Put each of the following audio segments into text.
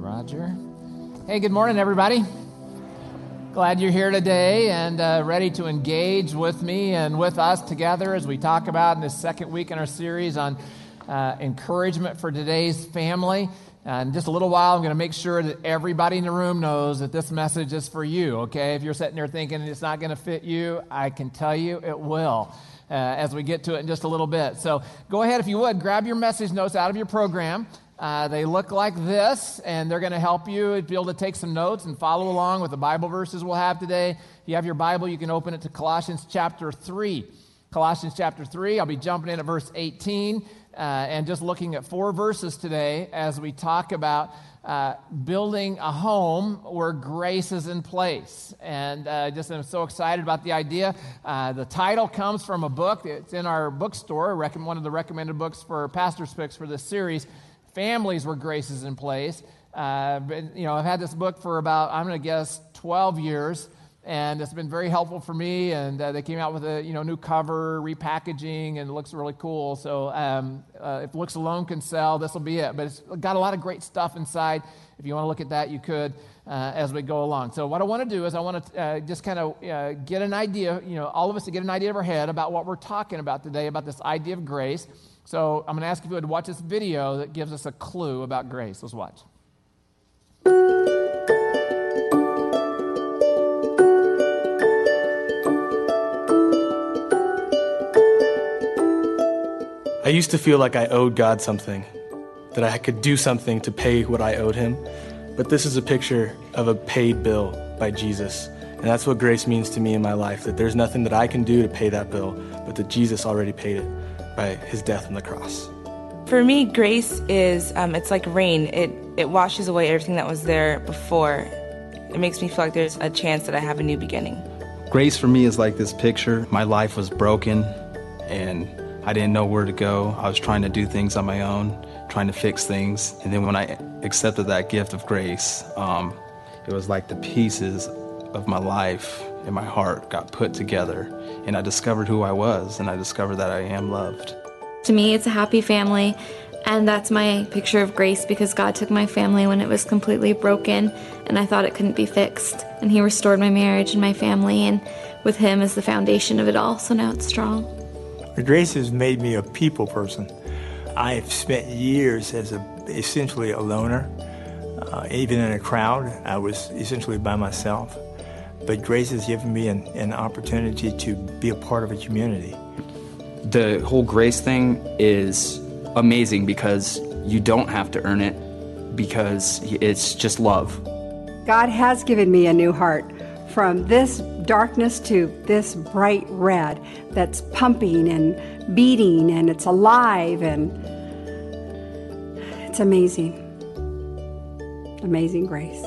Roger. Hey, good morning, everybody. Glad you're here today and uh, ready to engage with me and with us together as we talk about in this second week in our series on uh, encouragement for today's family. In just a little while, I'm going to make sure that everybody in the room knows that this message is for you, okay? If you're sitting there thinking it's not going to fit you, I can tell you it will. Uh, as we get to it in just a little bit. So go ahead, if you would, grab your message notes out of your program. Uh, they look like this, and they're going to help you be able to take some notes and follow along with the Bible verses we'll have today. If you have your Bible, you can open it to Colossians chapter 3. Colossians chapter 3, I'll be jumping in at verse 18 uh, and just looking at four verses today as we talk about uh, building a home where grace is in place. And uh, just I'm so excited about the idea. Uh, the title comes from a book. It's in our bookstore, one of the recommended books for Pastor's Picks for this series families where grace is in place. Uh, but, you know, I've had this book for about, I'm going to guess, 12 years, and it's been very helpful for me. And uh, they came out with a you know new cover, repackaging, and it looks really cool. So um, uh, if looks alone can sell, this will be it. But it's got a lot of great stuff inside. If you want to look at that, you could uh, as we go along. So what I want to do is I want to uh, just kind of uh, get an idea, you know, all of us to get an idea of our head about what we're talking about today, about this idea of grace. So I'm going to ask if you would watch this video that gives us a clue about grace. Let's watch. I used to feel like I owed God something, that I could do something to pay what I owed Him. But this is a picture of a paid bill by Jesus. And that's what grace means to me in my life that there's nothing that I can do to pay that bill, but that Jesus already paid it by his death on the cross. For me, grace is um, it's like rain. It it washes away everything that was there before. It makes me feel like there's a chance that I have a new beginning. Grace for me is like this picture. My life was broken, and I didn't know where to go. I was trying to do things on my own, trying to fix things. And then when I accepted that gift of grace, um, it was like the pieces of my life and my heart got put together, and I discovered who I was, and I discovered that I am loved. To me, it's a happy family, and that's my picture of grace because God took my family when it was completely broken and I thought it couldn't be fixed. And He restored my marriage and my family, and with Him as the foundation of it all, so now it's strong. Grace has made me a people person. I've spent years as a, essentially a loner. Uh, even in a crowd, I was essentially by myself. But grace has given me an, an opportunity to be a part of a community the whole grace thing is amazing because you don't have to earn it because it's just love. God has given me a new heart from this darkness to this bright red that's pumping and beating and it's alive and it's amazing. Amazing grace.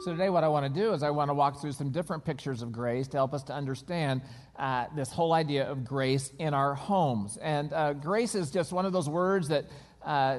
So, today, what I want to do is I want to walk through some different pictures of grace to help us to understand uh, this whole idea of grace in our homes. And uh, grace is just one of those words that uh,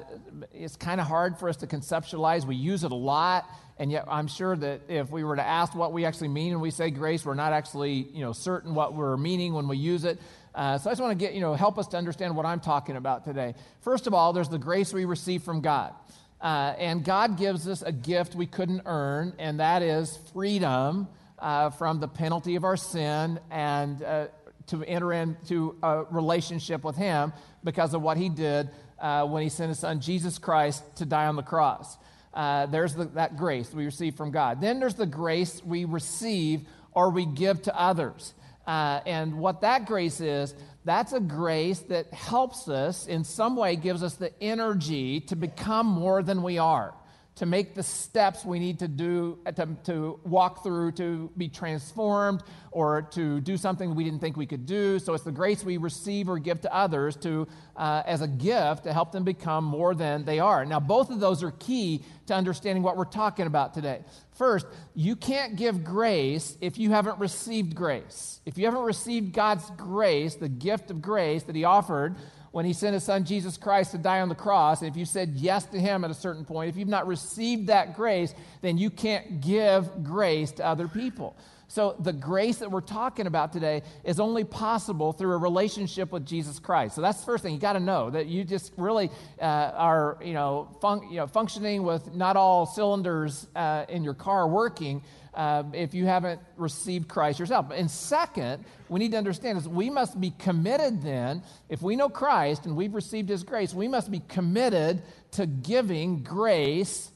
it's kind of hard for us to conceptualize. We use it a lot, and yet I'm sure that if we were to ask what we actually mean when we say grace, we're not actually you know certain what we're meaning when we use it. Uh, so I just want to get you know help us to understand what I'm talking about today. First of all, there's the grace we receive from God. Uh, and God gives us a gift we couldn't earn, and that is freedom uh, from the penalty of our sin and uh, to enter into a relationship with Him because of what He did uh, when He sent His Son Jesus Christ to die on the cross. Uh, there's the, that grace we receive from God. Then there's the grace we receive or we give to others. Uh, and what that grace is, that's a grace that helps us, in some way, gives us the energy to become more than we are, to make the steps we need to do, to, to walk through to be transformed or to do something we didn't think we could do. So it's the grace we receive or give to others to, uh, as a gift to help them become more than they are. Now, both of those are key to understanding what we're talking about today. First, you can't give grace if you haven't received grace. If you haven't received God's grace, the gift of grace that He offered when He sent His Son Jesus Christ to die on the cross, and if you said yes to Him at a certain point, if you've not received that grace, then you can't give grace to other people. So, the grace that we're talking about today is only possible through a relationship with Jesus Christ. So, that's the first thing you got to know that you just really uh, are, you know, fun- you know, functioning with not all cylinders uh, in your car working uh, if you haven't received Christ yourself. And second, we need to understand is we must be committed then, if we know Christ and we've received his grace, we must be committed to giving grace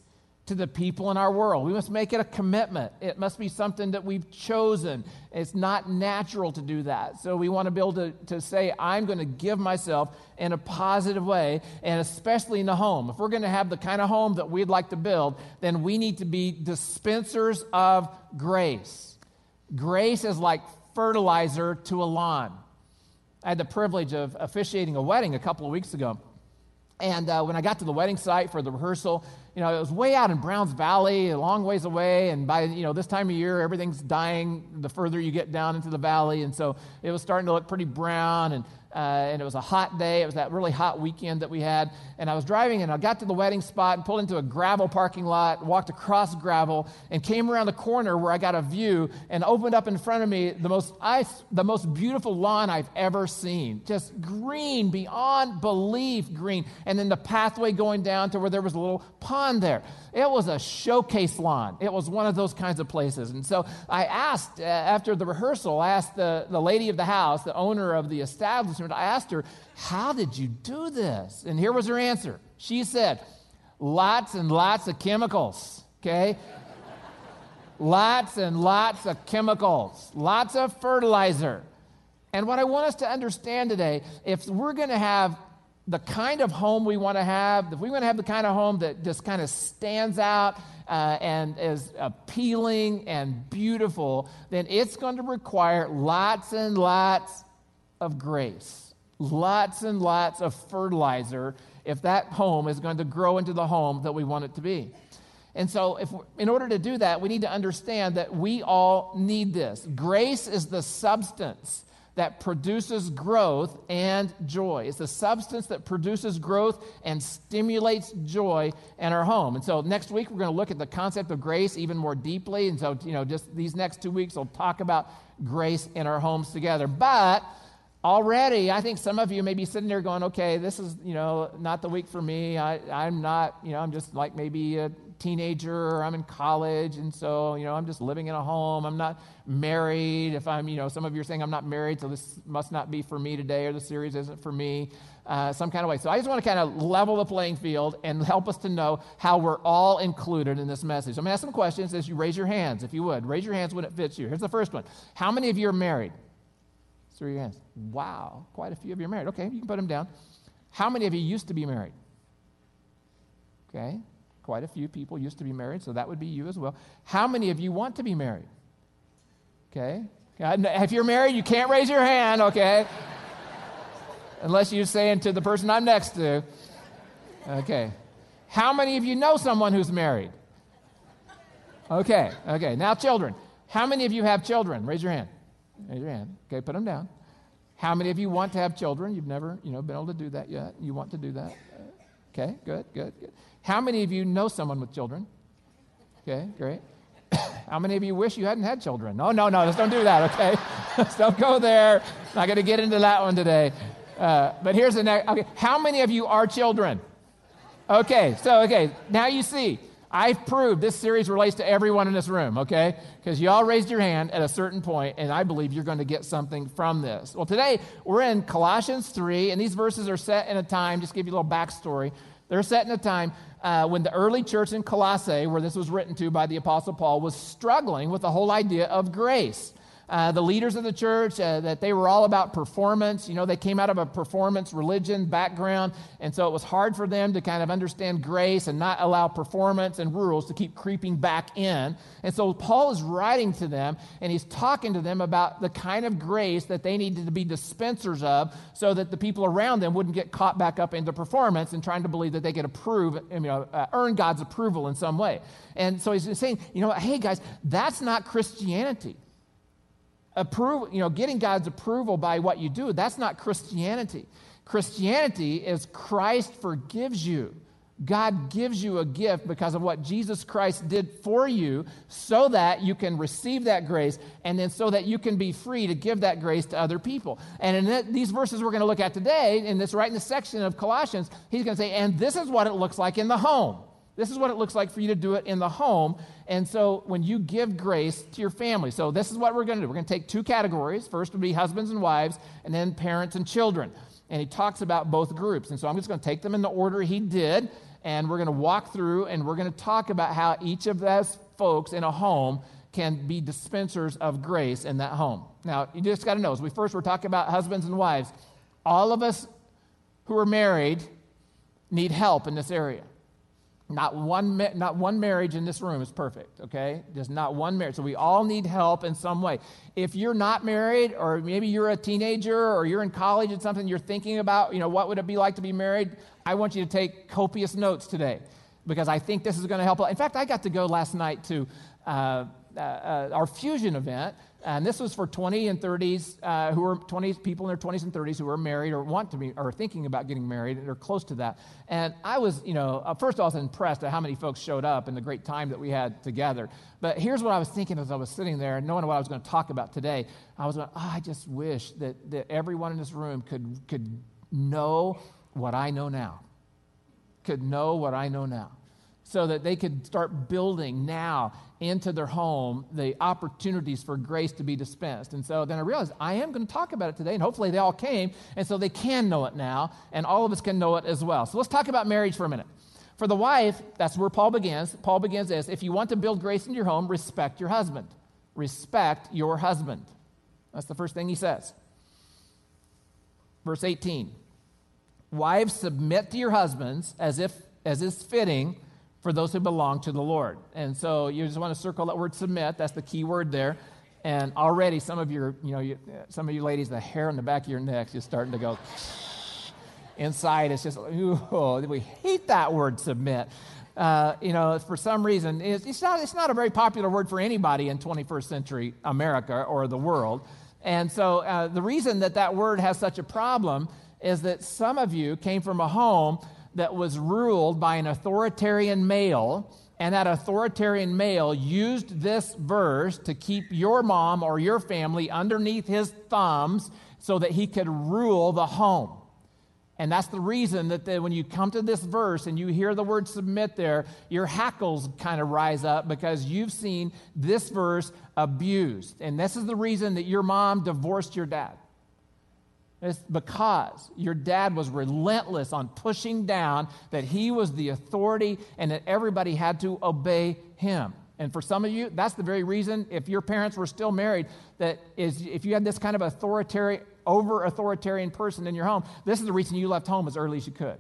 to the people in our world. We must make it a commitment. It must be something that we've chosen. It's not natural to do that. So we want to be able to, to say, I'm going to give myself in a positive way, and especially in the home. If we're going to have the kind of home that we'd like to build, then we need to be dispensers of grace. Grace is like fertilizer to a lawn. I had the privilege of officiating a wedding a couple of weeks ago. And uh, when I got to the wedding site for the rehearsal, you know, it was way out in Browns Valley, a long ways away. And by, you know, this time of year, everything's dying the further you get down into the valley. And so it was starting to look pretty brown. And uh, and it was a hot day. It was that really hot weekend that we had. And I was driving and I got to the wedding spot and pulled into a gravel parking lot, walked across gravel, and came around the corner where I got a view and opened up in front of me the most, ice, the most beautiful lawn I've ever seen. Just green, beyond belief green. And then the pathway going down to where there was a little pond there. It was a showcase lawn. It was one of those kinds of places. And so I asked, uh, after the rehearsal, I asked the, the lady of the house, the owner of the establishment, I asked her, How did you do this? And here was her answer. She said, Lots and lots of chemicals, okay? lots and lots of chemicals, lots of fertilizer. And what I want us to understand today, if we're going to have the kind of home we want to have, if we want to have the kind of home that just kind of stands out uh, and is appealing and beautiful, then it's going to require lots and lots of grace, lots and lots of fertilizer if that home is going to grow into the home that we want it to be. And so, if, in order to do that, we need to understand that we all need this. Grace is the substance that produces growth and joy. It's the substance that produces growth and stimulates joy in our home. And so next week we're going to look at the concept of grace even more deeply. And so, you know, just these next two weeks we'll talk about grace in our homes together. But already i think some of you may be sitting there going okay this is you know not the week for me. I, i'm not you know i'm just like maybe a teenager or i'm in college. And so you know i'm just living in a home. I'm not married. If i'm you know some of you are saying i'm not married so this must not be for me today or the series isn't for me uh, some kind of way. So i just want to kind of level the playing field and help us to know how we're all included in this message. I'm going to ask some questions. As you raise your hands if you would. Raise your hands when it fits you. Here's the first one. How many of you are married through your hands. Wow, quite a few of you are married. Okay, you can put them down. How many of you used to be married? Okay, quite a few people used to be married, so that would be you as well. How many of you want to be married? Okay, uh, if you're married, you can't raise your hand, okay? Unless you're saying to the person I'm next to. Okay. How many of you know someone who's married? Okay, okay. Now, children. How many of you have children? Raise your hand. Raise your hand. Okay, put them down. How many of you want to have children? You've never, you know, been able to do that yet. You want to do that? Okay, good, good, good. How many of you know someone with children? Okay, great. How many of you wish you hadn't had children? No, no, no, let's don't do that, okay? don't go there. Not going to get into that one today. Uh, but here's the next. Okay, how many of you are children? Okay, so, okay, now you see. I've proved this series relates to everyone in this room, okay? Because you all raised your hand at a certain point, and I believe you're going to get something from this. Well, today we're in Colossians 3, and these verses are set in a time, just give you a little backstory. They're set in a time uh, when the early church in Colossae, where this was written to by the Apostle Paul, was struggling with the whole idea of grace uh, the leaders of the church, uh, that they were all about performance. You know, they came out of a performance religion background, and so it was hard for them to kind of understand grace and not allow performance and rules to keep creeping back in. And so Paul is writing to them, and he's talking to them about the kind of grace that they needed to be dispensers of so that the people around them wouldn't get caught back up into performance and trying to believe that they could approve, you know, uh, earn God's approval in some way. And so he's saying, you know, hey guys, that's not Christianity approval, you know, getting God's approval by what you do, that's not Christianity. Christianity is Christ forgives you God gives you a gift because of what Jesus Christ did for you so that you can receive that grace and then so that you can be free to give that grace to other people. And in th- these verses we're going to look at today, in this right in the section of Colossians, he's going to say, and this is what it looks like in the home. This is what it looks like for you to do it in the home. And so when you give grace to your family, so this is what we're going to do. We're going to take two categories. First would be husbands and wives, and then parents and children. And he talks about both groups. And so I'm just going to take them in the order he did, and we're going to walk through and we're going to talk about how each of those folks in a home can be dispensers of grace in that home. Now, you just got to know, as we first were talking about husbands and wives, all of us who are married need help in this area. Not one, not one marriage in this room is perfect, okay? There's not one marriage. So we all need help in some way. If you're not married, or maybe you're a teenager, or you're in college and something you're thinking about, you know, what would it be like to be married? I want you to take copious notes today because I think this is going to help. In fact, I got to go last night to uh, uh, uh, our fusion event, and this was for 20 and 30s uh, who are 20 people in their 20s and 30s who are married or want to be or thinking about getting married or close to that. And I was, you know, uh, first all, I was impressed at how many folks showed up and the great time that we had together. But here's what I was thinking as I was sitting there, knowing what I was going to talk about today. I was going, oh, I just wish that, that everyone in this room could could know what I know now. Could know what I know now so that they could start building now into their home the opportunities for grace to be dispensed. And so then I realized I am going to talk about it today, and hopefully they all came, and so they can know it now, and all of us can know it as well. So let's talk about marriage for a minute. For the wife, that's where Paul begins. Paul begins this if you want to build grace in your home, respect your husband. Respect your husband. That's the first thing he says. Verse 18 Wives, submit to your husbands as if as is fitting for those who belong to the Lord. And so you just want to circle that word submit. That's the key word there. And already some of your, you know, you, some of you ladies, the hair on the back of your neck is starting to go inside. It's just, ooh, we hate that word submit. Uh, you know, for some reason, it's, it's, not, it's not a very popular word for anybody in 21st century America or the world. And so uh, the reason that that word has such a problem is that some of you came from a home that was ruled by an authoritarian male, and that authoritarian male used this verse to keep your mom or your family underneath his thumbs so that he could rule the home. And that's the reason that the, when you come to this verse and you hear the word submit there, your hackles kind of rise up because you've seen this verse abused. And this is the reason that your mom divorced your dad. It's because your dad was relentless on pushing down that he was the authority and that everybody had to obey him. And for some of you, that's the very reason, if your parents were still married, that is, if you had this kind of authoritarian, over authoritarian person in your home, this is the reason you left home as early as you could.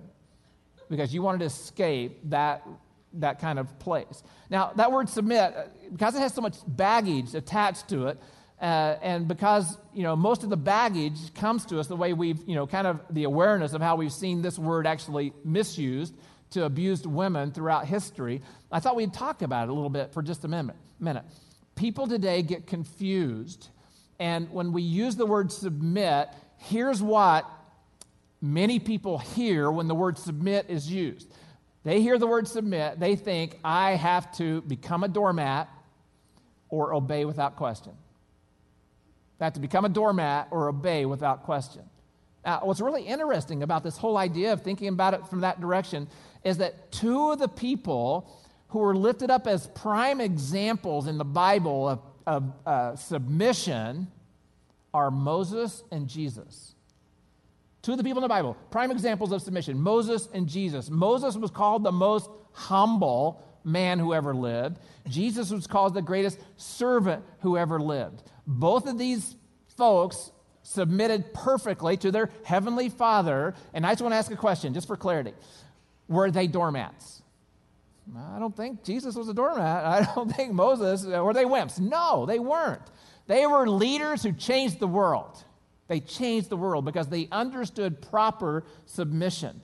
Because you wanted to escape that, that kind of place. Now, that word submit, uh, because it has so much baggage attached to it, uh, and because you know most of the baggage comes to us the way we've you know kind of the awareness of how we've seen this word actually misused to abused women throughout history i thought we'd talk about it a little bit for just a minute minute. People today get confused and when we use the word submit here's what many people hear when the word submit is used. They hear the word submit they think i have to become a doormat or obey without question that to become a doormat or obey without question. Now, what's really interesting about this whole idea of thinking about it from that direction is that two of the people who were lifted up as prime examples in the Bible of, of uh, submission are Moses and Jesus. Two of the people in the Bible, prime examples of submission Moses and Jesus. Moses was called the most humble man who ever lived. Jesus was called the greatest servant who ever lived. Both of these folks submitted perfectly to their heavenly Father. And I just want to ask a question, just for clarity. Were they doormats? I don't think Jesus was a doormat. I don't think Moses, were they wimps? No, they weren't. They were leaders who changed the world. They changed the world because they understood proper submission.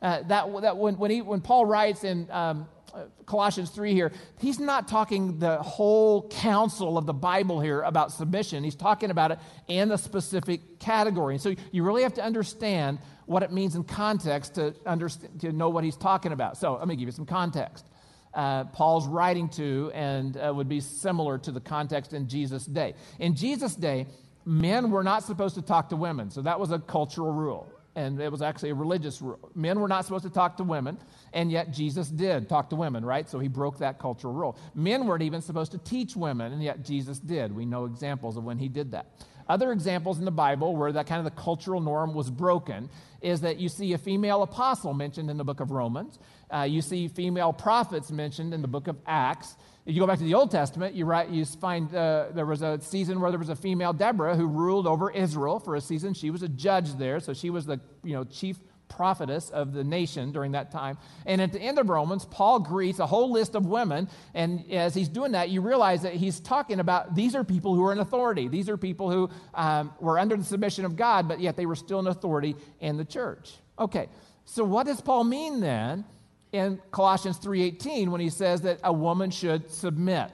Uh, that, that when, when, he, when Paul writes in um, uh, Colossians 3 here, he's not talking the whole counsel of the Bible here about submission. He's talking about it in a specific category. And so you really have to understand what it means in context to, understand, to know what he's talking about. So let me give you some context. Uh, Paul's writing to and uh, would be similar to the context in Jesus' day. In Jesus' day, men were not supposed to talk to women, so that was a cultural rule and it was actually a religious rule. Men were not supposed to talk to women, and yet Jesus did talk to women, right? So he broke that cultural rule. Men weren't even supposed to teach women, and yet Jesus did. We know examples of when he did that. Other examples in the Bible where that kind of the cultural norm was broken is that you see a female apostle mentioned in the book of Romans. Uh, you see female prophets mentioned in the book of Acts. If you go back to the Old Testament, you, write, you find uh, there was a season where there was a female Deborah who ruled over Israel for a season. She was a judge there, so she was the you know, chief prophetess of the nation during that time. And at the end of Romans, Paul greets a whole list of women. And as he's doing that, you realize that he's talking about these are people who are in authority. These are people who um, were under the submission of God, but yet they were still in authority in the church. Okay, so what does Paul mean then in Colossians 3:18 when he says that a woman should submit?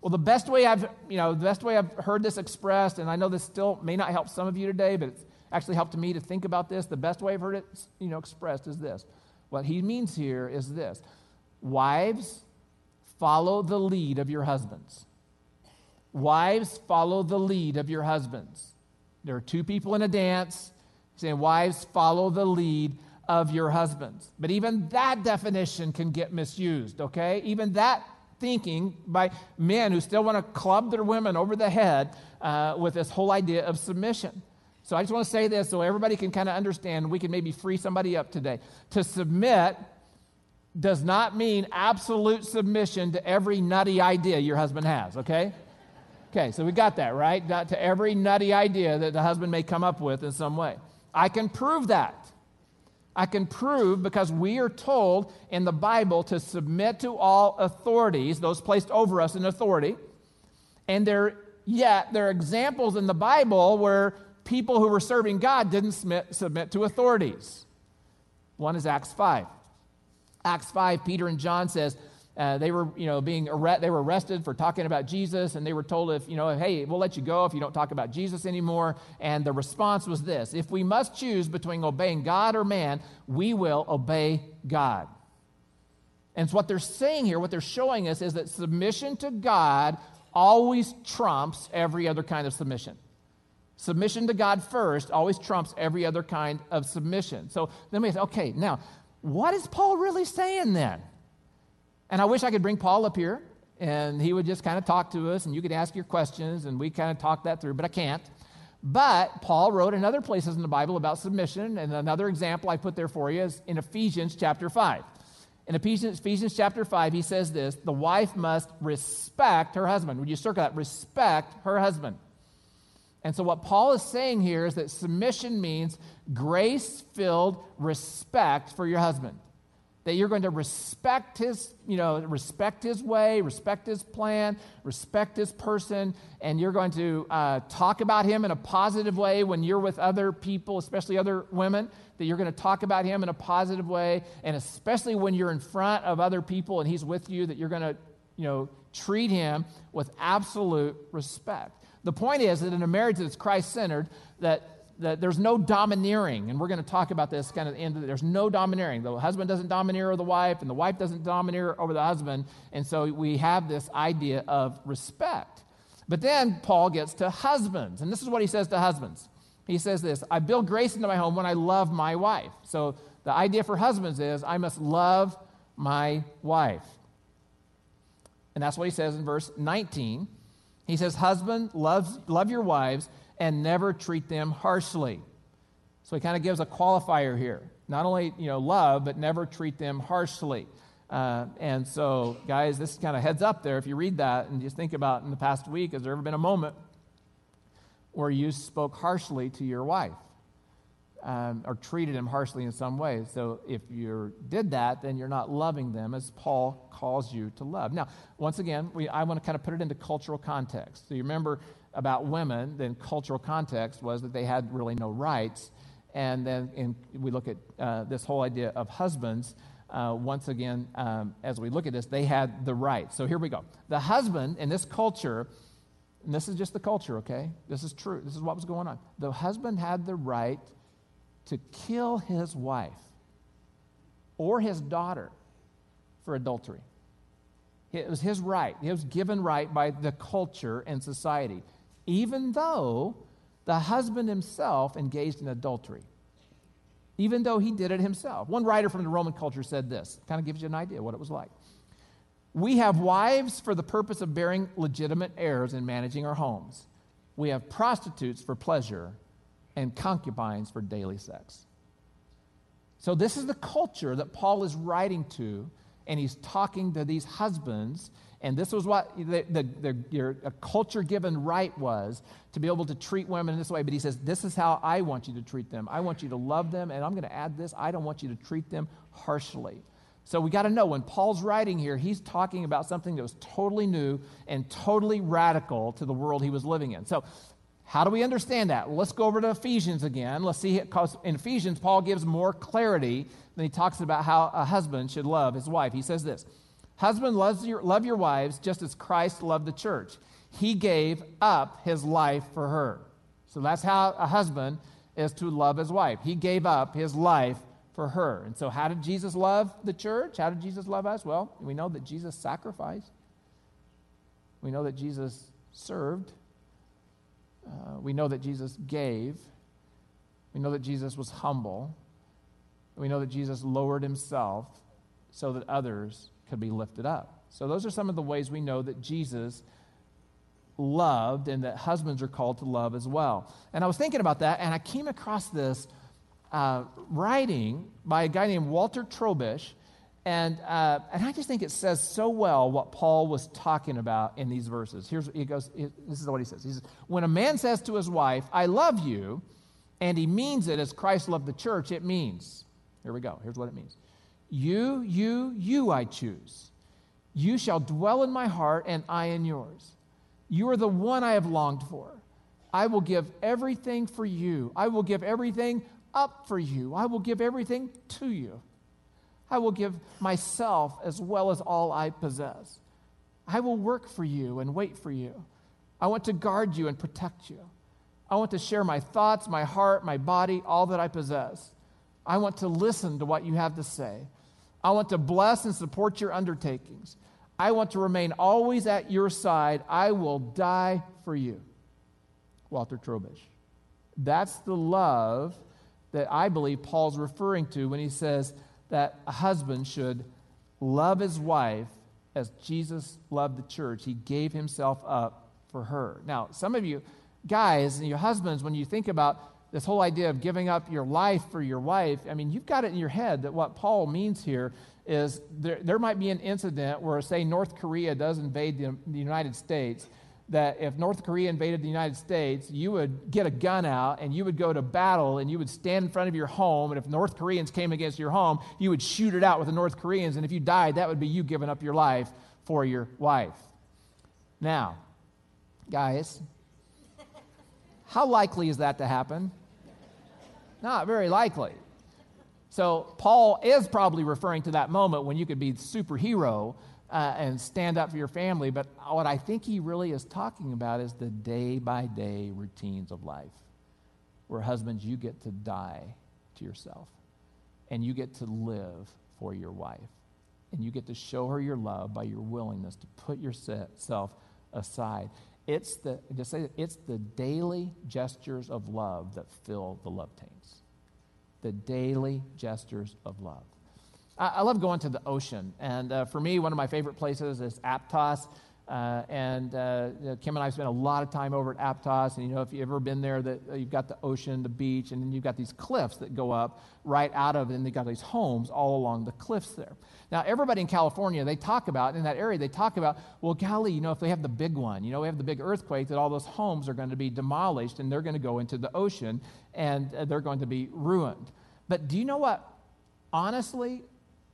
Well, the best way I've, you know, the best way I've heard this expressed, and I know this still may not help some of you today, but it's actually helped me to think about this. The best way I've heard it, you know, expressed is this. What he means here is this. Wives, follow the lead of your husbands. Wives, follow the lead of your husbands. There are two people in a dance saying, Wives, follow the lead of your husbands. But even that definition can get misused, okay? Even that thinking by men who still want to club their women over the head uh, with this whole idea of submission. So I just want to say this so everybody can kind of understand. We can maybe free somebody up today. To submit does not mean absolute submission to every nutty idea your husband has, okay? Okay, so we got that, right? Not to every nutty idea that the husband may come up with in some way. I can prove that. I can prove because we are told in the Bible to submit to all authorities, those placed over us in authority. And there, yet, there are examples in the Bible where people who were serving God didn't submit, submit to authorities. One is Acts 5. Acts 5, Peter and John says, uh, they were, you know, being arre- they were arrested for talking about Jesus, and they were told, if you know, hey, we'll let you go if you don't talk about Jesus anymore. And the response was this: If we must choose between obeying God or man, we will obey God. And so what they're saying here, what they're showing us, is that submission to God always trumps every other kind of submission. Submission to God first always trumps every other kind of submission. So then we say, okay, now, what is Paul really saying then? And I wish I could bring Paul up here and he would just kind of talk to us and you could ask your questions and we kind of talk that through, but I can't. But Paul wrote in other places in the Bible about submission, and another example I put there for you is in Ephesians chapter 5. In Ephesians, Ephesians chapter 5, he says this the wife must respect her husband. Would you circle that? Respect her husband. And so, what Paul is saying here is that submission means grace filled respect for your husband that you're going to respect his, you know, respect his way, respect his plan, respect his person, and you're going to uh, talk about him in a positive way when you're with other people, especially other women, that you're going to talk about him in a positive way, and especially when you're in front of other people and he's with you, that you're going to, you know, treat him with absolute respect. The point is that in a marriage that's Christ centered, that that there's no domineering, and we're going to talk about this kind of the end of it. There's no domineering. The husband doesn't domineer over the wife, and the wife doesn't domineer over the husband. And so we have this idea of respect. But then Paul gets to husbands, and this is what he says to husbands. He says this I build grace into my home when I love my wife. So the idea for husbands is I must love my wife. And that's what he says in verse 19. He says, Husband, love, love your wives and never treat them harshly. So he kind of gives a qualifier here. Not only, you know, love, but never treat them harshly. Uh, and so, guys, this kind of heads up there. If you read that and just think about in the past week, has there ever been a moment where you spoke harshly to your wife um, or treated him harshly in some way? So, if you did that, then you're not loving them as Paul calls you to love. Now, once again, we, I want to kind of put it into cultural context. So, you remember about women, then cultural context was that they had really no rights. And then in, we look at uh, this whole idea of husbands. uh, once again, um, as we look at this, they had the right. So here we go. The husband in this culture, and this is just the culture, okay? This is true. This is what was going on. The husband had the right to kill his wife or his daughter for adultery. It was his right. It was given right by the culture and society, even though the husband himself engaged in adultery even though he did it himself. One writer from the Roman culture said this, kind of gives you an idea what it was like. We have wives for the purpose of bearing legitimate heirs and managing our homes. We have prostitutes for pleasure and concubines for daily sex. So, this is the culture that Paul is writing to, and he's talking to these husbands and this was what the, the, the, your culture given right was to be able to treat women in this way. But he says, This is how I want you to treat them. I want you to love them. And I'm going to add this I don't want you to treat them harshly. So we got to know when Paul's writing here, he's talking about something that was totally new and totally radical to the world he was living in. So, how do we understand that? Well, let's go over to Ephesians again. Let's see, because in Ephesians, Paul gives more clarity than he talks about how a husband should love his wife. He says this. Husband, loves your, love your wives just as Christ loved the church. He gave up his life for her. So that's how a husband is to love his wife. He gave up his life for her. And so, how did Jesus love the church? How did Jesus love us? Well, we know that Jesus sacrificed, we know that Jesus served, uh, we know that Jesus gave, we know that Jesus was humble, we know that Jesus lowered himself so that others could be lifted up. So, those are some of the ways we know that Jesus loved and that husbands are called to love as well. And I was thinking about that, and I came across this uh, writing by a guy named Walter Trobisch. And, uh, and I just think it says so well what Paul was talking about in these verses. Here's he goes, this is what he says. He says, When a man says to his wife, I love you, and he means it as Christ loved the church, it means, here we go, here's what it means. You, you, you I choose. You shall dwell in my heart, and I in yours. You are the one I have longed for. I will give everything for you. I will give everything up for you. I will give everything to you. I will give myself as well as all I possess. I will work for you and wait for you. I want to guard you and protect you. I want to share my thoughts, my heart, my body, all that I possess. I want to listen to what you have to say. I want to bless and support your undertakings. I want to remain always at your side. I will die for you. Walter Trobisch. That's the love that I believe Paul's referring to when he says that a husband should love his wife as Jesus loved the church. He gave himself up for her. Now, some of you guys and your husbands, when you think about this whole idea of giving up your life for your wife, I mean, you've got it in your head that what Paul means here is there, there might be an incident where, say, North Korea does invade the, the United States, that if North Korea invaded the United States, you would get a gun out and you would go to battle and you would stand in front of your home. And if North Koreans came against your home, you would shoot it out with the North Koreans. And if you died, that would be you giving up your life for your wife. Now, guys, how likely is that to happen? Not very likely. So, Paul is probably referring to that moment when you could be superhero uh, and stand up for your family. But what I think he really is talking about is the day by day routines of life, where husbands, you get to die to yourself and you get to live for your wife. And you get to show her your love by your willingness to put yourself aside. It's the, just say it, it's the daily gestures of love that fill the love tanks. The daily gestures of love. I, I love going to the ocean. And uh, for me, one of my favorite places is Aptos. Uh, and uh, Kim and I spent a lot of time over at Aptos. And you know, if you've ever been there, that uh, you've got the ocean, the beach, and then you've got these cliffs that go up right out of it, and they've got these homes all along the cliffs there. Now, everybody in California, they talk about in that area, they talk about, well, golly, you know, if they have the big one, you know, we have the big earthquake, that all those homes are going to be demolished and they're going to go into the ocean and uh, they're going to be ruined. But do you know what? Honestly,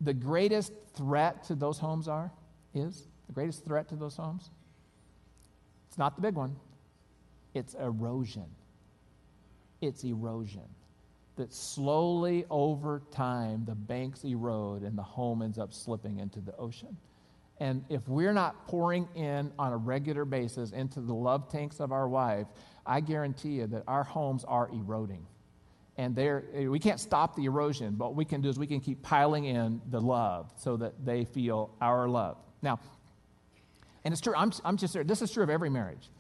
the greatest threat to those homes are is the greatest threat to those homes? It's not the big one, it's erosion. It's erosion. that slowly over time the banks erode and the home ends up slipping into the ocean. And if we're not pouring in on a regular basis into the love tanks of our wife, I guarantee you that our homes are eroding. And we can't stop the erosion, but what we can do is we can keep piling in the love so that they feel our love. Now, and it's true, I'm, I'm just this is true of every marriage.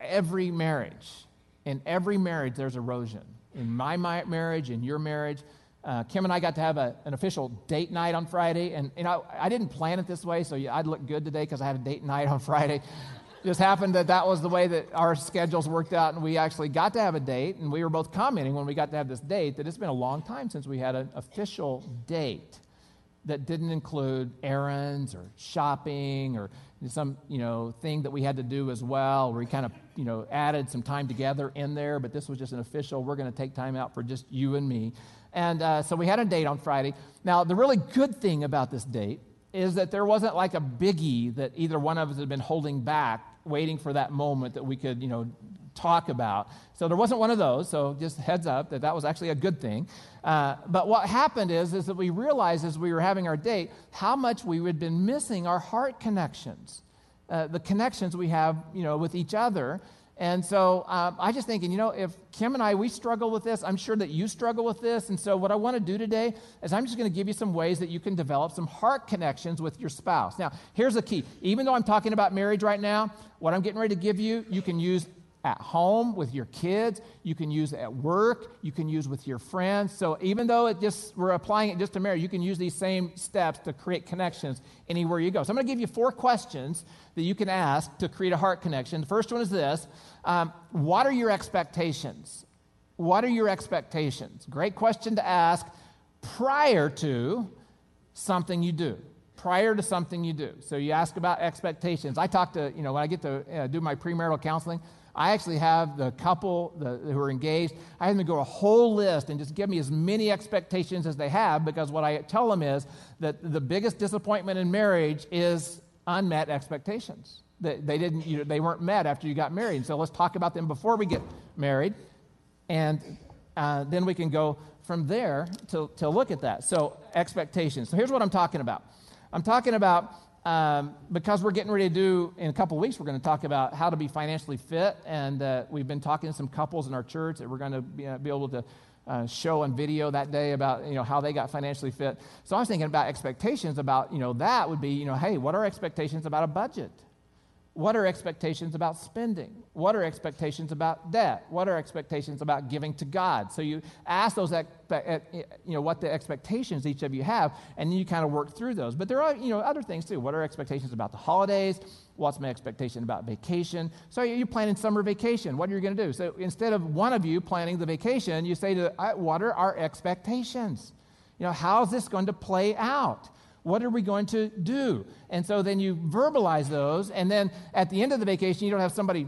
Every marriage. In every marriage, there's erosion. In my marriage, in your marriage, uh, Kim and I got to have a, an official date night on Friday, and you know I didn't plan it this way, so I'd look good today because I had a date night on Friday. just happened that that was the way that our schedules worked out, and we actually got to have a date. And we were both commenting when we got to have this date that it's been a long time since we had an official date that didn't include errands or shopping or some you know thing that we had to do as well. We kind of you know added some time together in there but this was just an official we're going to take time out for just you and me. And uh, so we had a date on friday. Now the really good thing about this date is that there wasn't like a biggie that either one of us had been holding back waiting for that moment that we could, you know, talk about. So there wasn't one of those. So just heads up that that was actually a good thing. Uh, but what happened is, is that we realized as we were having our date how much we had been missing our heart connections, uh, the connections we have, you know, with each other. And so um, I just thinking, you know, if Kim and I, we struggle with this, I'm sure that you struggle with this. And so what I want to do today is I'm just going to give you some ways that you can develop some heart connections with your spouse. Now, here's the key. Even though I'm talking about marriage right now, what I'm getting ready to give you, you can use at home with your kids, you can use at work, you can use with your friends. So even though it just we're applying it just to marriage, you can use these same steps to create connections anywhere you go. So I'm going to give you four questions that you can ask to create a heart connection. The first one is this: um, What are your expectations? What are your expectations? Great question to ask prior to something you do prior to something you do. So you ask about expectations. I talk to, you know, when I get to uh, do my premarital counseling, I actually have the couple the, who are engaged, I have them go a whole list and just give me as many expectations as they have because what I tell them is that the biggest disappointment in marriage is unmet expectations. They, they didn't, you know, they weren't met after you got married. And so let's talk about them before we get married. And uh, then we can go from there to, to look at that. So, expectations. So, here's what I'm talking about I'm talking about um, because we're getting ready to do, in a couple weeks, we're going to talk about how to be financially fit. And uh, we've been talking to some couples in our church that we're going to be, uh, be able to uh, show on video that day about you know how they got financially fit. So I was thinking about expectations about you know that would be you know hey what are expectations about a budget? What are expectations about spending? What are expectations about debt? What are expectations about giving to God? So you ask those, uh, uh, you know, what the expectations each of you have, and then you kind of work through those. But there are, you know, other things too. What are expectations about the holidays? What's my expectation about vacation? So you're planning summer vacation. What are you going to do? So instead of one of you planning the vacation, you say to, what are our expectations? You know, how's this going to play out? What are we going to do? And so then you verbalize those, and then at the end of the vacation, you don't have somebody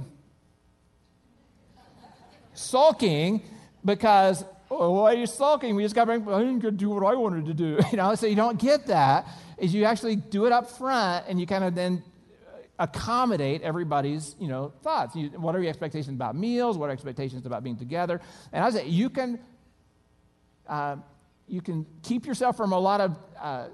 sulking because, oh, why are you sulking? We just got bring, I didn't do what I wanted to do. You know, so you don't get that. Is you actually do it up front, and you kind of then accommodate everybody's you know thoughts. You, what are your expectations about meals? What are expectations about being together? And I say you can uh, you can keep yourself from a lot of uh,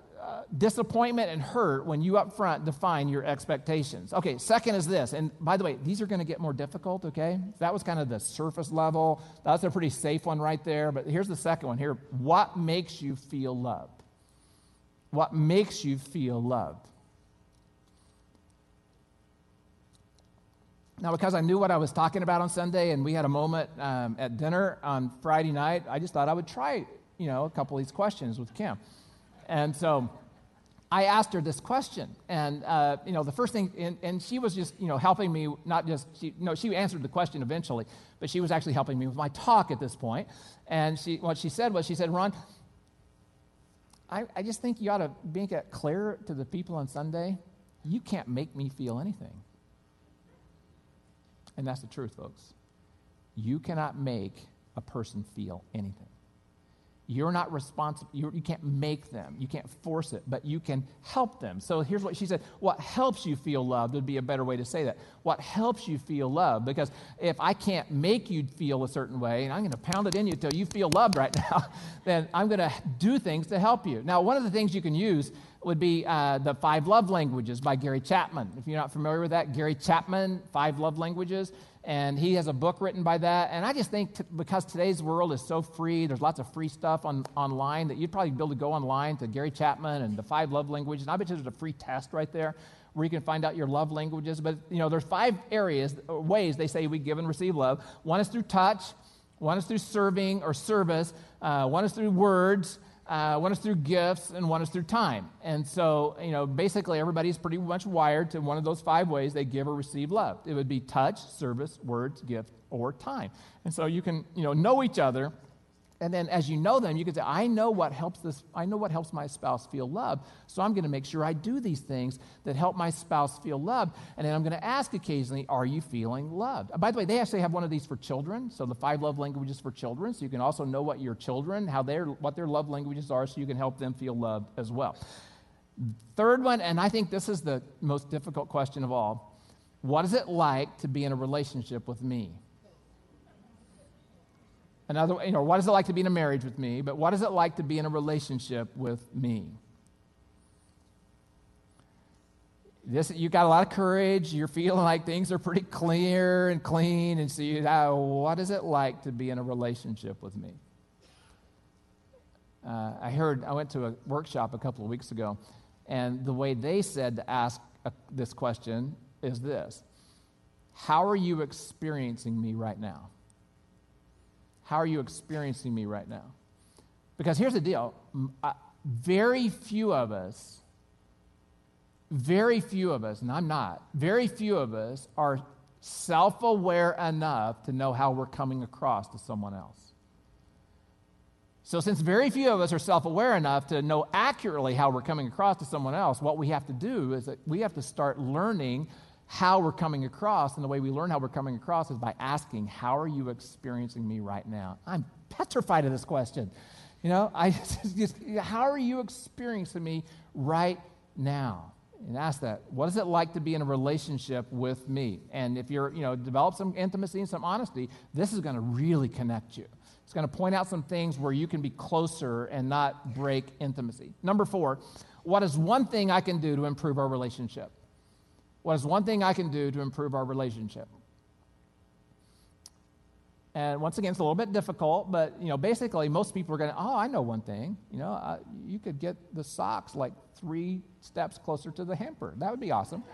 disappointment and hurt when you up front define your expectations. Okay, second is this, and by the way, these are going to get more difficult, okay? That was kind of the surface level. That's a pretty safe one right there, but here's the second one here. What makes you feel loved? What makes you feel loved? Now, because I knew what I was talking about on Sunday, and we had a moment um, at dinner on Friday night, I just thought I would try, you know, a couple of these questions with Kim. And so I asked her this question, and uh, you know, the first thing, and, and, she was just you know helping me, not just she, no, she answered the question eventually, but she was actually helping me with my talk at this point. And she, what she said was, she said, Ron, I, I just think you ought to make it clear to the people on Sunday, you can't make me feel anything. And that's the truth, folks. You cannot make a person feel anything. You're not responsible. You can not make them. You can't force it, but you can help them. So here's what she said What helps you feel loved would be a better way to say that. What helps you feel loved? Because if I can't make you feel a certain way, and I'm going to pound it in you until you feel loved right now, then I'm going to do things to help you. Now, one of the things you can use would be uh, the Five Love Languages by Gary Chapman. If you're not familiar with that, Gary Chapman, Five Love Languages and he has a book written by that. And I just think t- because today's world is so free, there's lots of free stuff on, online that you'd probably be able to go online to Gary Chapman and the five love languages. And I bet you there's a free test right there where you can find out your love languages. But you know, there's five areas, uh, ways they say we give and receive love. One is through touch. One is through serving or service. Uh, one is through words. Uh, one is through gifts, and one is through time. And so, you know, basically everybody's pretty much wired to one of those five ways they give or receive love. It would be touch, service, words, gift, or time. And so you can, you know, know each other and then as you know them, you can say, I know what helps this, I know what helps my spouse feel loved. So I'm going to make sure I do these things that help my spouse feel loved. And then I'm going to ask occasionally, are you feeling loved? By the way, they actually have one of these for children. So the five love languages for children. So you can also know what your children, how their what their love languages are, so you can help them feel loved as well. Third one, and I think this is the most difficult question of all. What is it like to be in a relationship with me? Another, you know, what is it like to be in a marriage with me? But what is it like to be in a relationship with me? This, you got a lot of courage. You're feeling like things are pretty clear and clean. And so, you, uh, what is it like to be in a relationship with me? Uh, I heard, I went to a workshop a couple of weeks ago, and the way they said to ask a, this question is this How are you experiencing me right now? How are you experiencing me right now? Because here's the deal very few of us, very few of us, and I'm not, very few of us are self aware enough to know how we're coming across to someone else. So, since very few of us are self aware enough to know accurately how we're coming across to someone else, what we have to do is that we have to start learning how we're coming across. And the way we learn how we're coming across is by asking, How are you experiencing me right now? I'm petrified of this question. You know, I just, how are you experiencing me right now? And ask that. What is it like to be in a relationship with me? And if you're, you know, develop some intimacy and some honesty, this is going to really connect you. It's going to point out some things where you can be closer and not break intimacy. Number four, what is one thing I can do to improve our relationship? What is one thing I can do to improve our relationship? And once again, it's a little bit difficult, but you know, basically, most people are going to, oh, I know one thing. You know, uh, you could get the socks like three steps closer to the hamper. That would be awesome.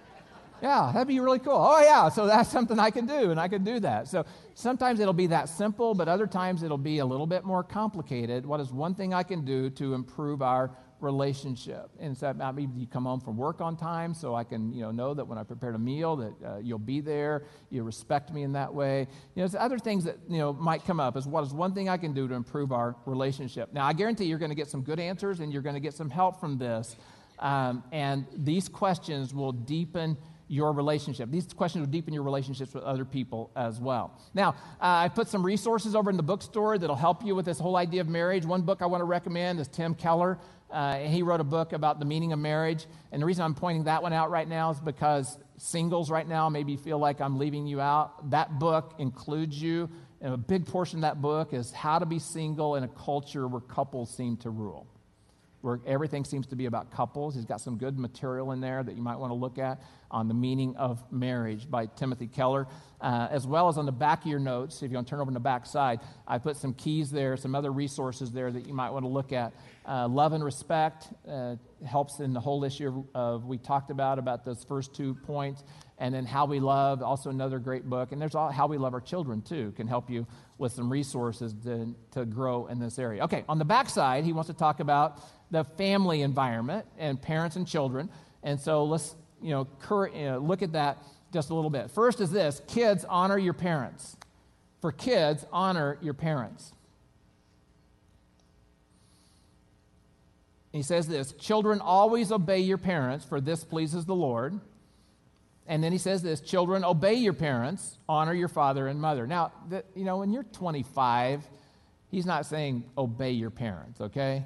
yeah, that'd be really cool. Oh, yeah, so that's something I can do, and I can do that. So sometimes it'll be that simple, but other times it'll be a little bit more complicated. What is one thing I can do to improve our relationship. And so maybe you come home from work on time so I can, you know, know that when I prepared a meal that uh, you'll be there, you respect me in that way. You know, there's other things that, you know, might come up is what is one thing I can do to improve our relationship. Now, I guarantee you're going to get some good answers and you're going to get some help from this. Um, and these questions will deepen your relationship. These questions will deepen your relationships with other people as well. Now, uh, I put some resources over in the bookstore that'll help you with this whole idea of marriage. One book I want to recommend is Tim Keller. Uh, he wrote a book about the meaning of marriage. And the reason I'm pointing that one out right now is because singles right now maybe feel like I'm leaving you out. That book includes you. And a big portion of that book is how to be single in a culture where couples seem to rule where everything seems to be about couples. He's got some good material in there that you might want to look at on the meaning of marriage by Timothy Keller, uh, as well as on the back of your notes. If you want to turn over on the back side, I put some keys there, some other resources there that you might want to look at. Uh, love and respect uh, helps in the whole issue of, of, we talked about about those first two points, and then how we love, also another great book. And there's all, how we love our children too, can help you with some resources to, to grow in this area. Okay, on the back side, he wants to talk about the family environment and parents and children. And so let's you know, cur- you know, look at that just a little bit. First is this kids, honor your parents. For kids, honor your parents. He says this Children, always obey your parents, for this pleases the Lord. And then he says this Children, obey your parents, honor your father and mother. Now, the, you know, when you're 25, He's not saying obey your parents, okay?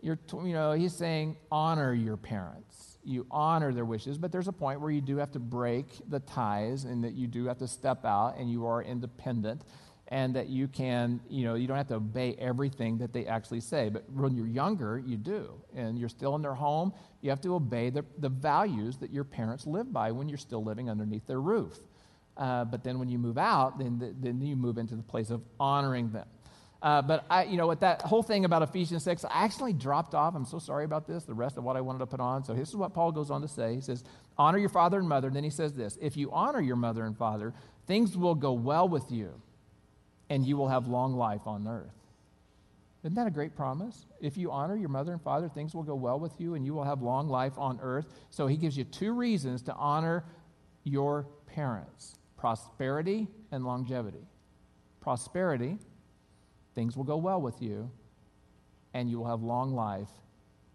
You're, you know, he's saying honor your parents. You honor their wishes, but there's a point where you do have to break the ties and that you do have to step out and you are independent and that you can, you know, you don't have to obey everything that they actually say. But when you're younger, you do. And you're still in their home, you have to obey the, the values that your parents live by when you're still living underneath their roof. Uh, but then when you move out, then, then you move into the place of honoring them. Uh, but I, you know, with that whole thing about Ephesians 6, I actually dropped off. I'm so sorry about this, the rest of what I wanted to put on. So this is what Paul goes on to say. He says, Honor your father and mother. And then he says this If you honor your mother and father, things will go well with you, and you will have long life on earth. Isn't that a great promise? If you honor your mother and father, things will go well with you, and you will have long life on earth. So he gives you two reasons to honor your parents prosperity and longevity. Prosperity things will go well with you, and you will have long life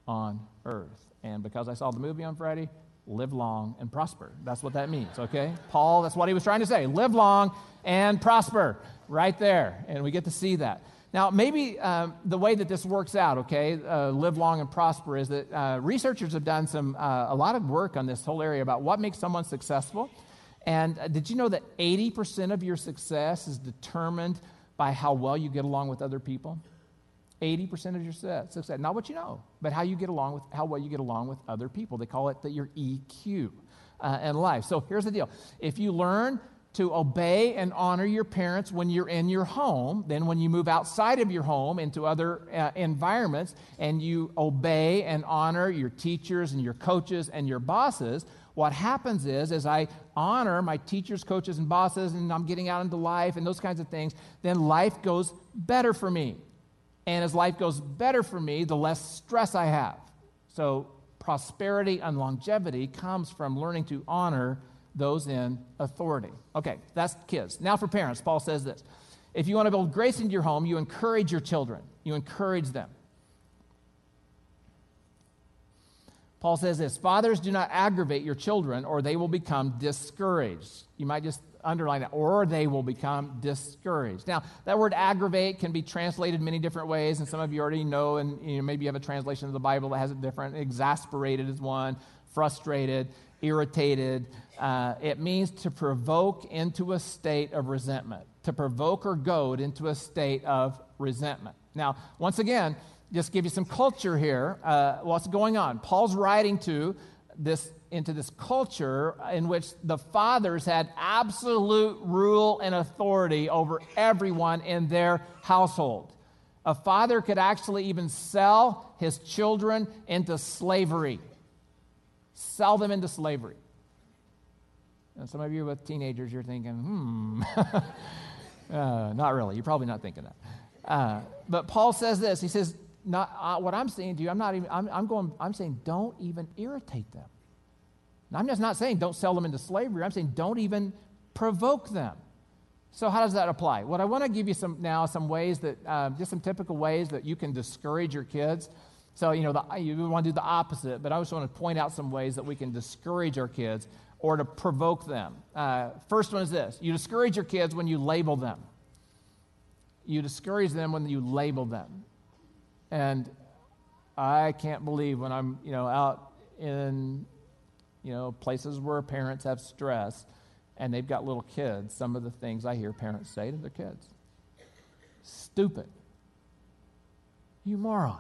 on earth. And because I saw the movie on Friday, live long and prosper. That's what that means, okay? Paul, that's what he was trying to say. Live long and prosper, right there. And we get to see that. Now, maybe um, the way that this works out, okay, uh, live long and prosper, is that uh, researchers have done some uh, a lot of work on this whole area about what makes someone successful. And uh, did you know that 80% of your success is determined by how well you get along with other people. 80% of your success, not what you know, but how you get along with, how well you get along with other people. They call it the, your EQ uh, in life. So here's the deal. If you learn to obey and honor your parents when you're in your home, then when you move outside of your home into other uh, environments and you obey and honor your teachers and your coaches and your bosses, what happens is, as I honor my teachers, coaches, and bosses, and I'm getting out into life and those kinds of things, then life goes better for me. And as life goes better for me, the less stress I have. So, prosperity and longevity comes from learning to honor those in authority. Okay, that's kids. Now, for parents, Paul says this If you want to build grace into your home, you encourage your children, you encourage them. Paul says this Fathers, do not aggravate your children, or they will become discouraged. You might just underline that, or they will become discouraged. Now, that word aggravate can be translated many different ways, and some of you already know, and you know, maybe you have a translation of the Bible that has it different. Exasperated is one, frustrated, irritated. Uh, it means to provoke into a state of resentment, to provoke or goad into a state of resentment. Now, once again, just give you some culture here. Uh, what's going on? Paul's writing to this into this culture in which the fathers had absolute rule and authority over everyone in their household. A father could actually even sell his children into slavery. Sell them into slavery. And some of you with teenagers, you're thinking, hmm, uh, not really. You're probably not thinking that. Uh, but Paul says this. He says, not uh, what I'm saying to you. I'm not even. I'm, I'm going. I'm saying don't even irritate them. Now, I'm just not saying don't sell them into slavery. I'm saying don't even provoke them. So how does that apply? What I want to give you some now some ways that um, just some typical ways that you can discourage your kids. So you know the, you want to do the opposite, but I just want to point out some ways that we can discourage our kids or to provoke them. Uh, first one is this: you discourage your kids when you label them. You discourage them when you label them. And I can't believe when I'm, you know, out in, you know, places where parents have stress and they've got little kids, some of the things I hear parents say to their kids. Stupid. You moron.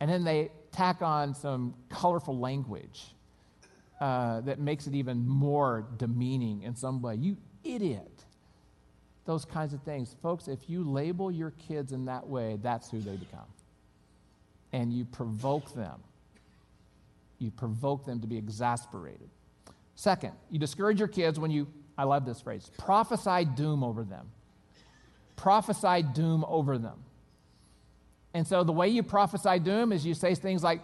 And then they tack on some colorful language uh, that makes it even more demeaning in some way. You idiot. Those kinds of things. Folks, if you label your kids in that way, that's who they become and you provoke them. You provoke them to be exasperated. Second, you discourage your kids when you, I love this phrase, prophesy doom over them. Prophesy doom over them. And so the way you prophesy doom is you say things like,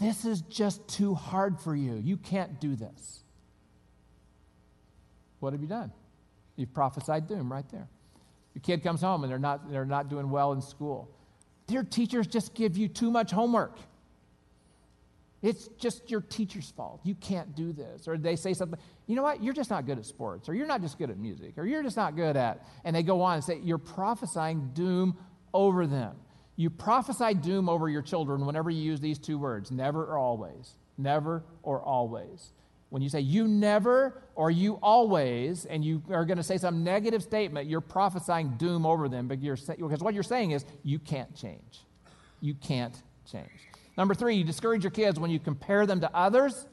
This is just too hard for you. You can't do this. What have you done? You've prophesied doom right there. Your kid comes home and they're not, they're not doing well in school. Their teachers just give you too much homework. It's just your teacher's fault. You can't do this. Or they say something, you know what? You're just not good at sports, or you're not just good at music, or you're just not good at, and they go on and say, you're prophesying doom over them. You prophesy doom over your children whenever you use these two words never or always. Never or always. When you say you never or you always, and you are going to say some negative statement, you're prophesying doom over them because what you're saying is you can't change. You can't change. Number three, you discourage your kids when you compare them to others.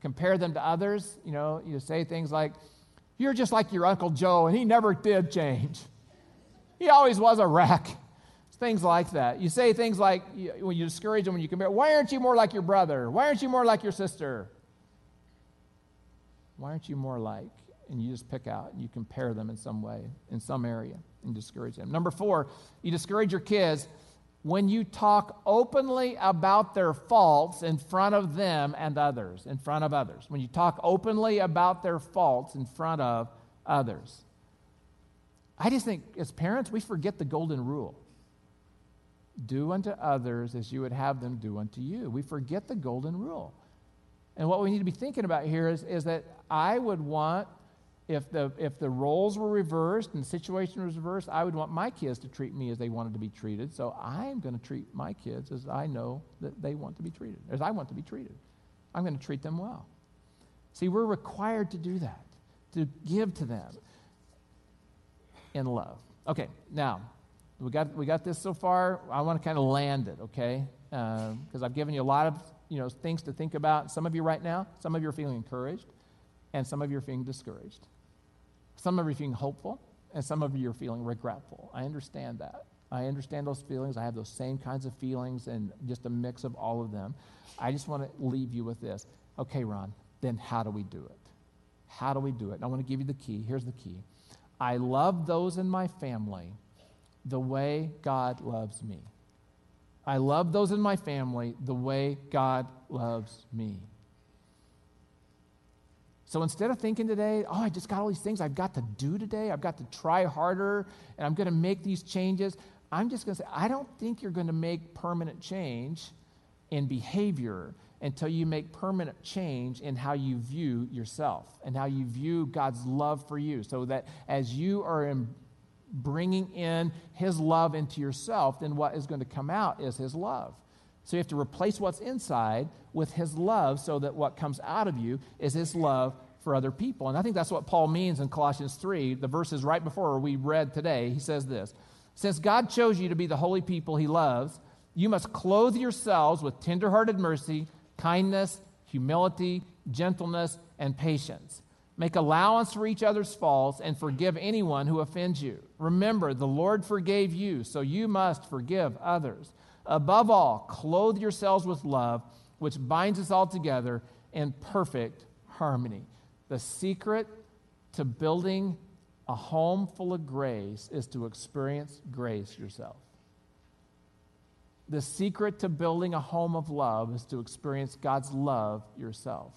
Compare them to others. You know, you say things like, You're just like your Uncle Joe, and he never did change. He always was a wreck. Things like that. You say things like, when you discourage them, when you compare, Why aren't you more like your brother? Why aren't you more like your sister? Why aren't you more like? And you just pick out and you compare them in some way, in some area, and discourage them. Number four, you discourage your kids when you talk openly about their faults in front of them and others, in front of others. When you talk openly about their faults in front of others. I just think as parents, we forget the golden rule do unto others as you would have them do unto you. We forget the golden rule. And what we need to be thinking about here is, is that I would want if the, if the roles were reversed and the situation was reversed, I would want my kids to treat me as they wanted to be treated. So I'm going to treat my kids as I know that they want to be treated, as I want to be treated. I'm going to treat them well. See, we're required to do that, to give to them in love. Okay, now, we got, we got this so far. I want to kind of land it, okay? Because uh, I've given you a lot of you know, things to think about. Some of you right now, some of you are feeling encouraged, and some of you are feeling discouraged. Some of you are feeling hopeful, and some of you are feeling regretful. I understand that. I understand those feelings. I have those same kinds of feelings and just a mix of all of them. I just want to leave you with this. Okay, Ron, then how do we do it? How do we do it? And I want to give you the key. Here's the key I love those in my family the way God loves me. I love those in my family the way God loves me. So instead of thinking today, oh, I just got all these things I've got to do today, I've got to try harder, and I'm going to make these changes, I'm just going to say, I don't think you're going to make permanent change in behavior until you make permanent change in how you view yourself and how you view God's love for you. So that as you are in bringing in His love into yourself, then what is going to come out is His love. So you have to replace what's inside with His love so that what comes out of you is His love for other people. And I think that's what Paul means in Colossians 3, the verses right before we read today. He says this Since God chose you to be the holy people he loves, you must clothe yourselves with tenderhearted mercy, kindness, humility, gentleness, and patience. Make allowance for each other's faults and forgive anyone who offends you. Remember, the Lord forgave you, so you must forgive others. Above all, clothe yourselves with love, which binds us all together in perfect harmony. The secret to building a home full of grace is to experience grace yourself. The secret to building a home of love is to experience God's love yourself.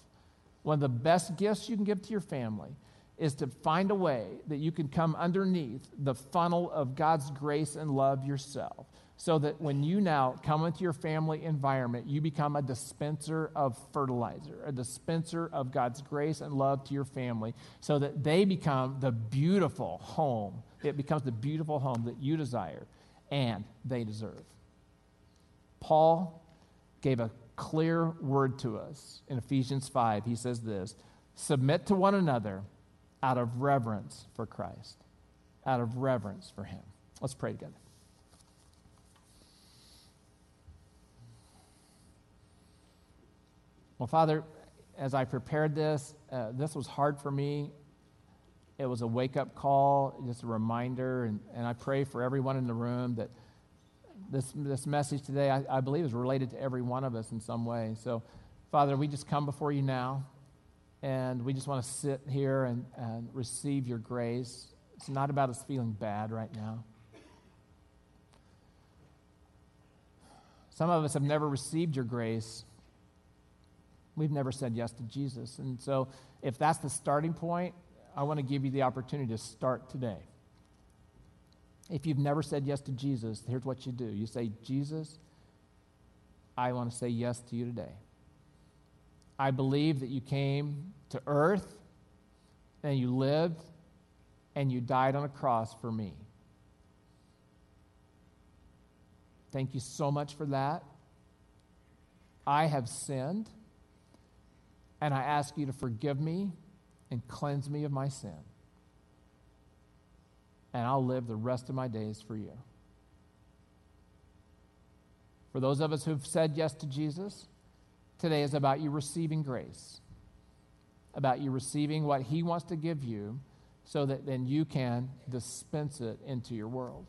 One of the best gifts you can give to your family is to find a way that you can come underneath the funnel of God's grace and love yourself so that when you now come into your family environment, you become a dispenser of fertilizer, a dispenser of God's grace and love to your family, so that they become the beautiful home. It becomes the beautiful home that you desire and they deserve. Paul gave a clear word to us in Ephesians 5. He says this Submit to one another out of reverence for Christ, out of reverence for Him. Let's pray together. Well, Father, as I prepared this, uh, this was hard for me. It was a wake up call, just a reminder. And, and I pray for everyone in the room that this, this message today, I, I believe, is related to every one of us in some way. So, Father, we just come before you now, and we just want to sit here and, and receive your grace. It's not about us feeling bad right now. Some of us have never received your grace We've never said yes to Jesus. And so, if that's the starting point, I want to give you the opportunity to start today. If you've never said yes to Jesus, here's what you do you say, Jesus, I want to say yes to you today. I believe that you came to earth and you lived and you died on a cross for me. Thank you so much for that. I have sinned, and I ask you to forgive me and cleanse me of my sin. And I'll live the rest of my days for you. For those of us who've said yes to Jesus, today is about you receiving grace, about you receiving what He wants to give you so that then you can dispense it into your world.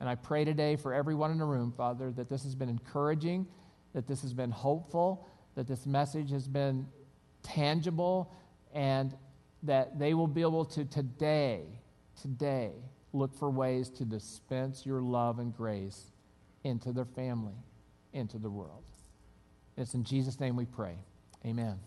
And I pray today for everyone in the room, Father, that this has been encouraging, that this has been hopeful, that this message has been tangible, and that they will be able to today, today, look for ways to dispense your love and grace into their family, into the world. It's in Jesus' name we pray. Amen.